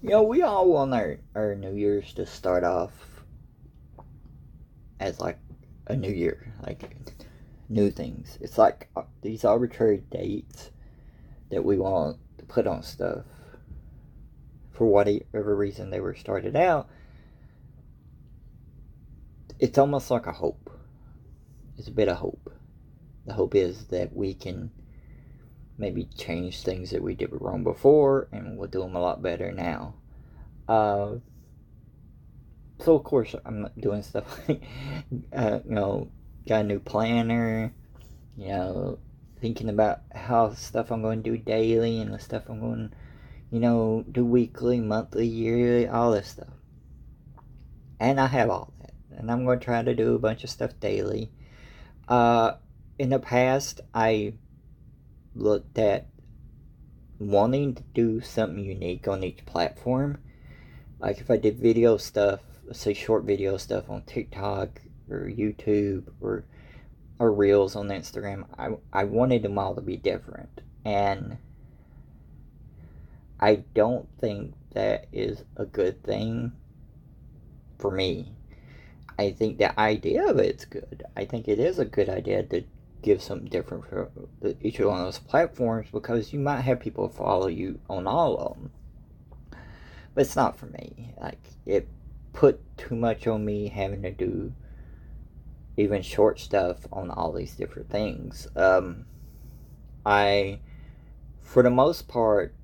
You know, we all want our, our New Year's to start off as like a new year, like new things. It's like uh, these arbitrary dates that we want to put on stuff for whatever reason they were started out. It's almost like a hope. It's a bit of hope. The hope is that we can maybe change things that we did wrong before and we'll do them a lot better now. Uh, so of course I'm not doing stuff like, uh, you know, got a new planner, you know, thinking about how stuff I'm going to do daily and the stuff I'm going, you know, do weekly, monthly, yearly, all this stuff. And I have all that, and I'm going to try to do a bunch of stuff daily. Uh, in the past, I looked at wanting to do something unique on each platform. Like if I did video stuff, say short video stuff on TikTok or YouTube or or reels on Instagram, I I wanted them all to be different. And I don't think that is a good thing for me. I think the idea of it's good. I think it is a good idea to give something different for each one of those platforms because you might have people follow you on all of them. But it's not for me. Like it put too much on me having to do even short stuff on all these different things. Um, I, for the most part,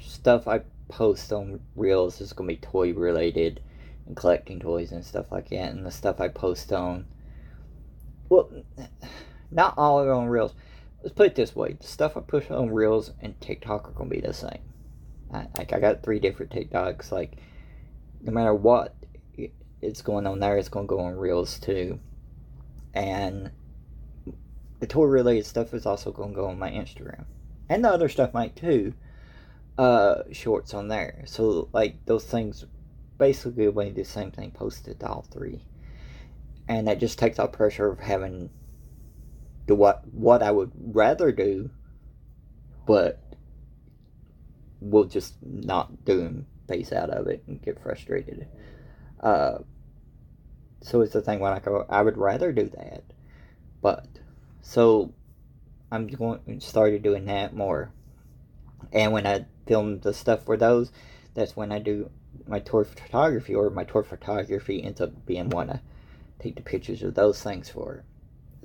stuff I post on Reels is going to be toy related and collecting toys and stuff like that. And the stuff I post on well, not all of on Reels. Let's put it this way: the stuff I push on Reels and TikTok are gonna be the same. I, like I got three different TikToks. Like no matter what it's going on there, it's gonna go on Reels too. And the tour related stuff is also gonna go on my Instagram, and the other stuff might too. Uh, shorts on there. So like those things, basically, will be the same thing posted to all three and that just takes off pressure of having do what what I would rather do, but we'll just not do and face out of it and get frustrated. Uh, so it's the thing when I go, I would rather do that, but so I'm going started doing that more, and when I film the stuff for those, that's when I do my tour photography or my tour photography ends up being one of take the pictures of those things for it.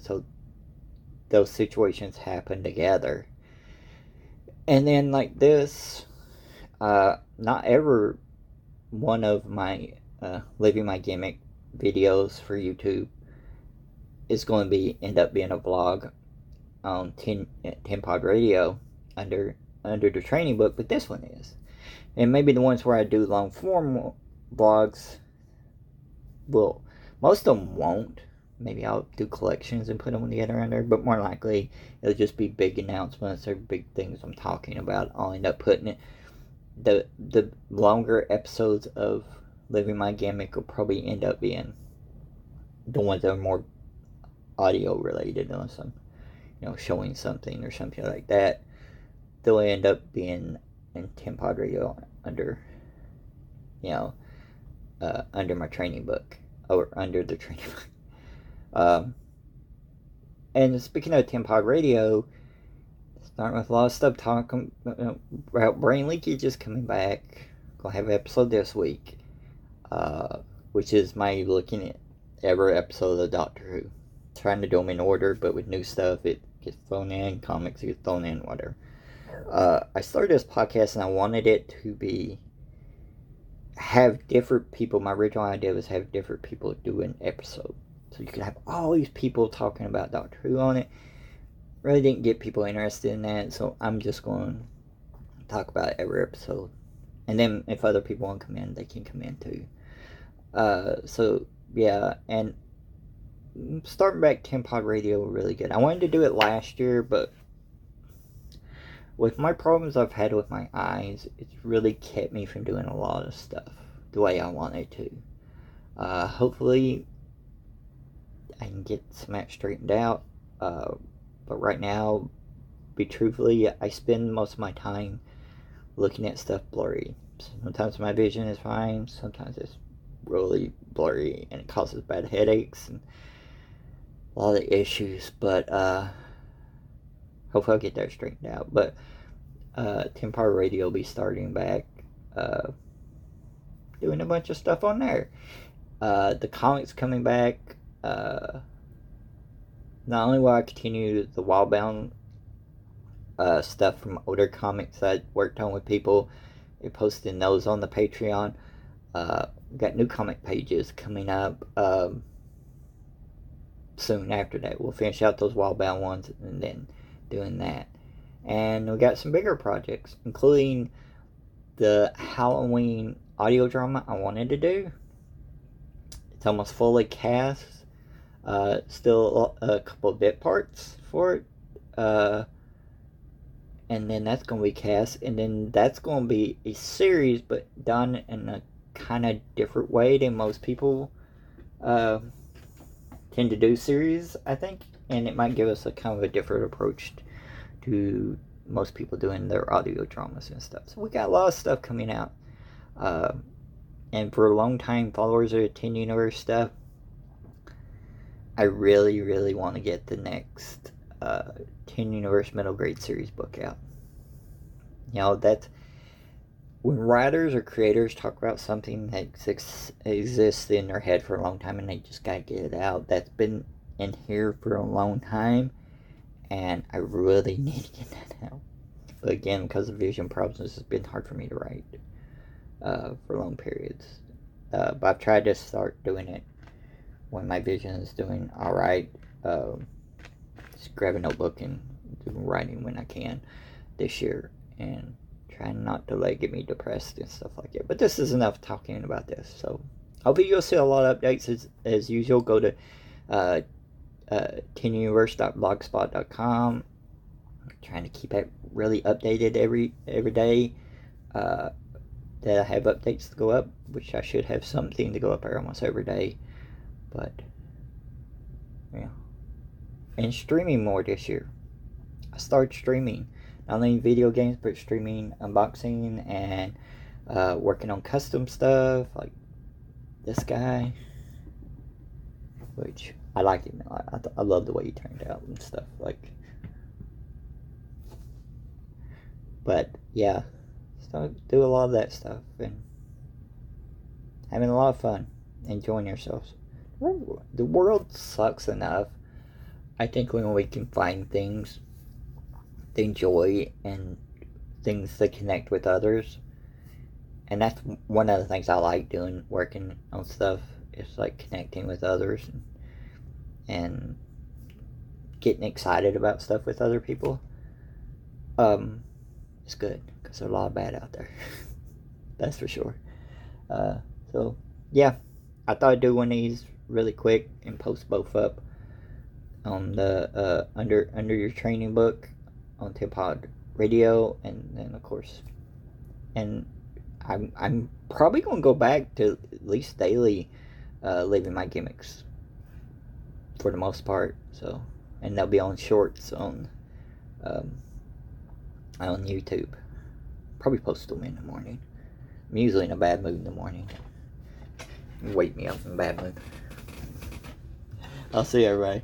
So those situations happen together. And then like this, uh, not ever one of my uh, living my gimmick videos for YouTube is going to be end up being a vlog on 10, 10 Pod Radio under under the training book, but this one is. And maybe the ones where I do long form vlogs will most of them won't. Maybe I'll do collections and put them together under, but more likely it'll just be big announcements or big things I'm talking about. I'll end up putting it. The the longer episodes of Living My Gimmick will probably end up being the ones that are more audio related, unless I'm, you know, showing something or something like that. They'll end up being in 10 Pod Radio under, you know, uh, under my training book or under the training. um, and speaking of 10 Pod Radio, starting with a lot of stuff talking about brain leakage is coming back. Gonna have an episode this week, uh, which is my looking at every episode of Doctor Who. Trying to do them in order, but with new stuff, it gets thrown in, comics get thrown in, whatever. Uh, I started this podcast and I wanted it to be have different people. My original idea was have different people do an episode. So you could have all these people talking about Doctor Who on it. Really didn't get people interested in that, so I'm just going to talk about every episode. And then if other people want to come in, they can come in too. Uh, so yeah, and starting back 10 Pod Radio really good. I wanted to do it last year, but with my problems I've had with my eyes, it's really kept me from doing a lot of stuff the way I wanted to. Uh, hopefully, I can get some that straightened out. Uh, but right now, be truthfully, I spend most of my time looking at stuff blurry. sometimes my vision is fine. Sometimes it's really blurry and it causes bad headaches and a lot of issues. But uh, hopefully I'll get that straightened out. But uh, Radio will be starting back, uh, doing a bunch of stuff on there. Uh, the comics coming back. Uh, not only will I continue the Wildbound uh, stuff from older comics I worked on with people, and posting those on the Patreon. Uh, got new comic pages coming up um, soon after that. We'll finish out those Wildbound ones and then doing that. And we got some bigger projects, including the Halloween audio drama I wanted to do. It's almost fully cast. Uh, still a couple bit parts for it. Uh, and then that's going to be cast. And then that's going to be a series, but done in a kind of different way than most people uh, tend to do series, I think. And it might give us a kind of a different approach to most people doing their audio dramas and stuff. So we got a lot of stuff coming out. Uh, and for a long time followers of 10 Universe stuff, I really, really want to get the next uh, 10 Universe Middle Grade Series book out. You know, that's when writers or creators talk about something that ex- exists in their head for a long time and they just gotta get it out. That's been in here for a long time, and I really need to get that out. But again, because of vision problems, it's been hard for me to write uh, for long periods. Uh, but I've tried to start doing it when my vision is doing all right. Um, just grab a notebook and do writing when I can this year, and trying not to like get me depressed and stuff like that. But this is enough talking about this. So hopefully you'll see a lot of updates as, as usual. Go to uh, uh, 10universe.blogspot.com. Trying to keep it really updated every every day. Uh, that I have updates to go up, which I should have something to go up almost every day. But yeah, and streaming more this year. I started streaming not only video games but streaming unboxing and uh, working on custom stuff like this guy which I like him I, I, I love the way he turned out and stuff like but yeah so do a lot of that stuff and having a lot of fun enjoying yourselves the world sucks enough I think when we can find things they enjoy and things that connect with others. And that's one of the things I like doing, working on stuff. It's like connecting with others and, and getting excited about stuff with other people. Um, it's good because there's a lot of bad out there. that's for sure. Uh, so yeah, I thought I'd do one of these really quick and post both up on the uh, under under your training book on Pod Radio, and then of course, and I'm I'm probably gonna go back to at least daily, uh, leaving my gimmicks. For the most part, so and they'll be on shorts on, um, on YouTube. Probably post them in the morning. I'm usually in a bad mood in the morning. Wake me up in a bad mood. I'll see you everybody.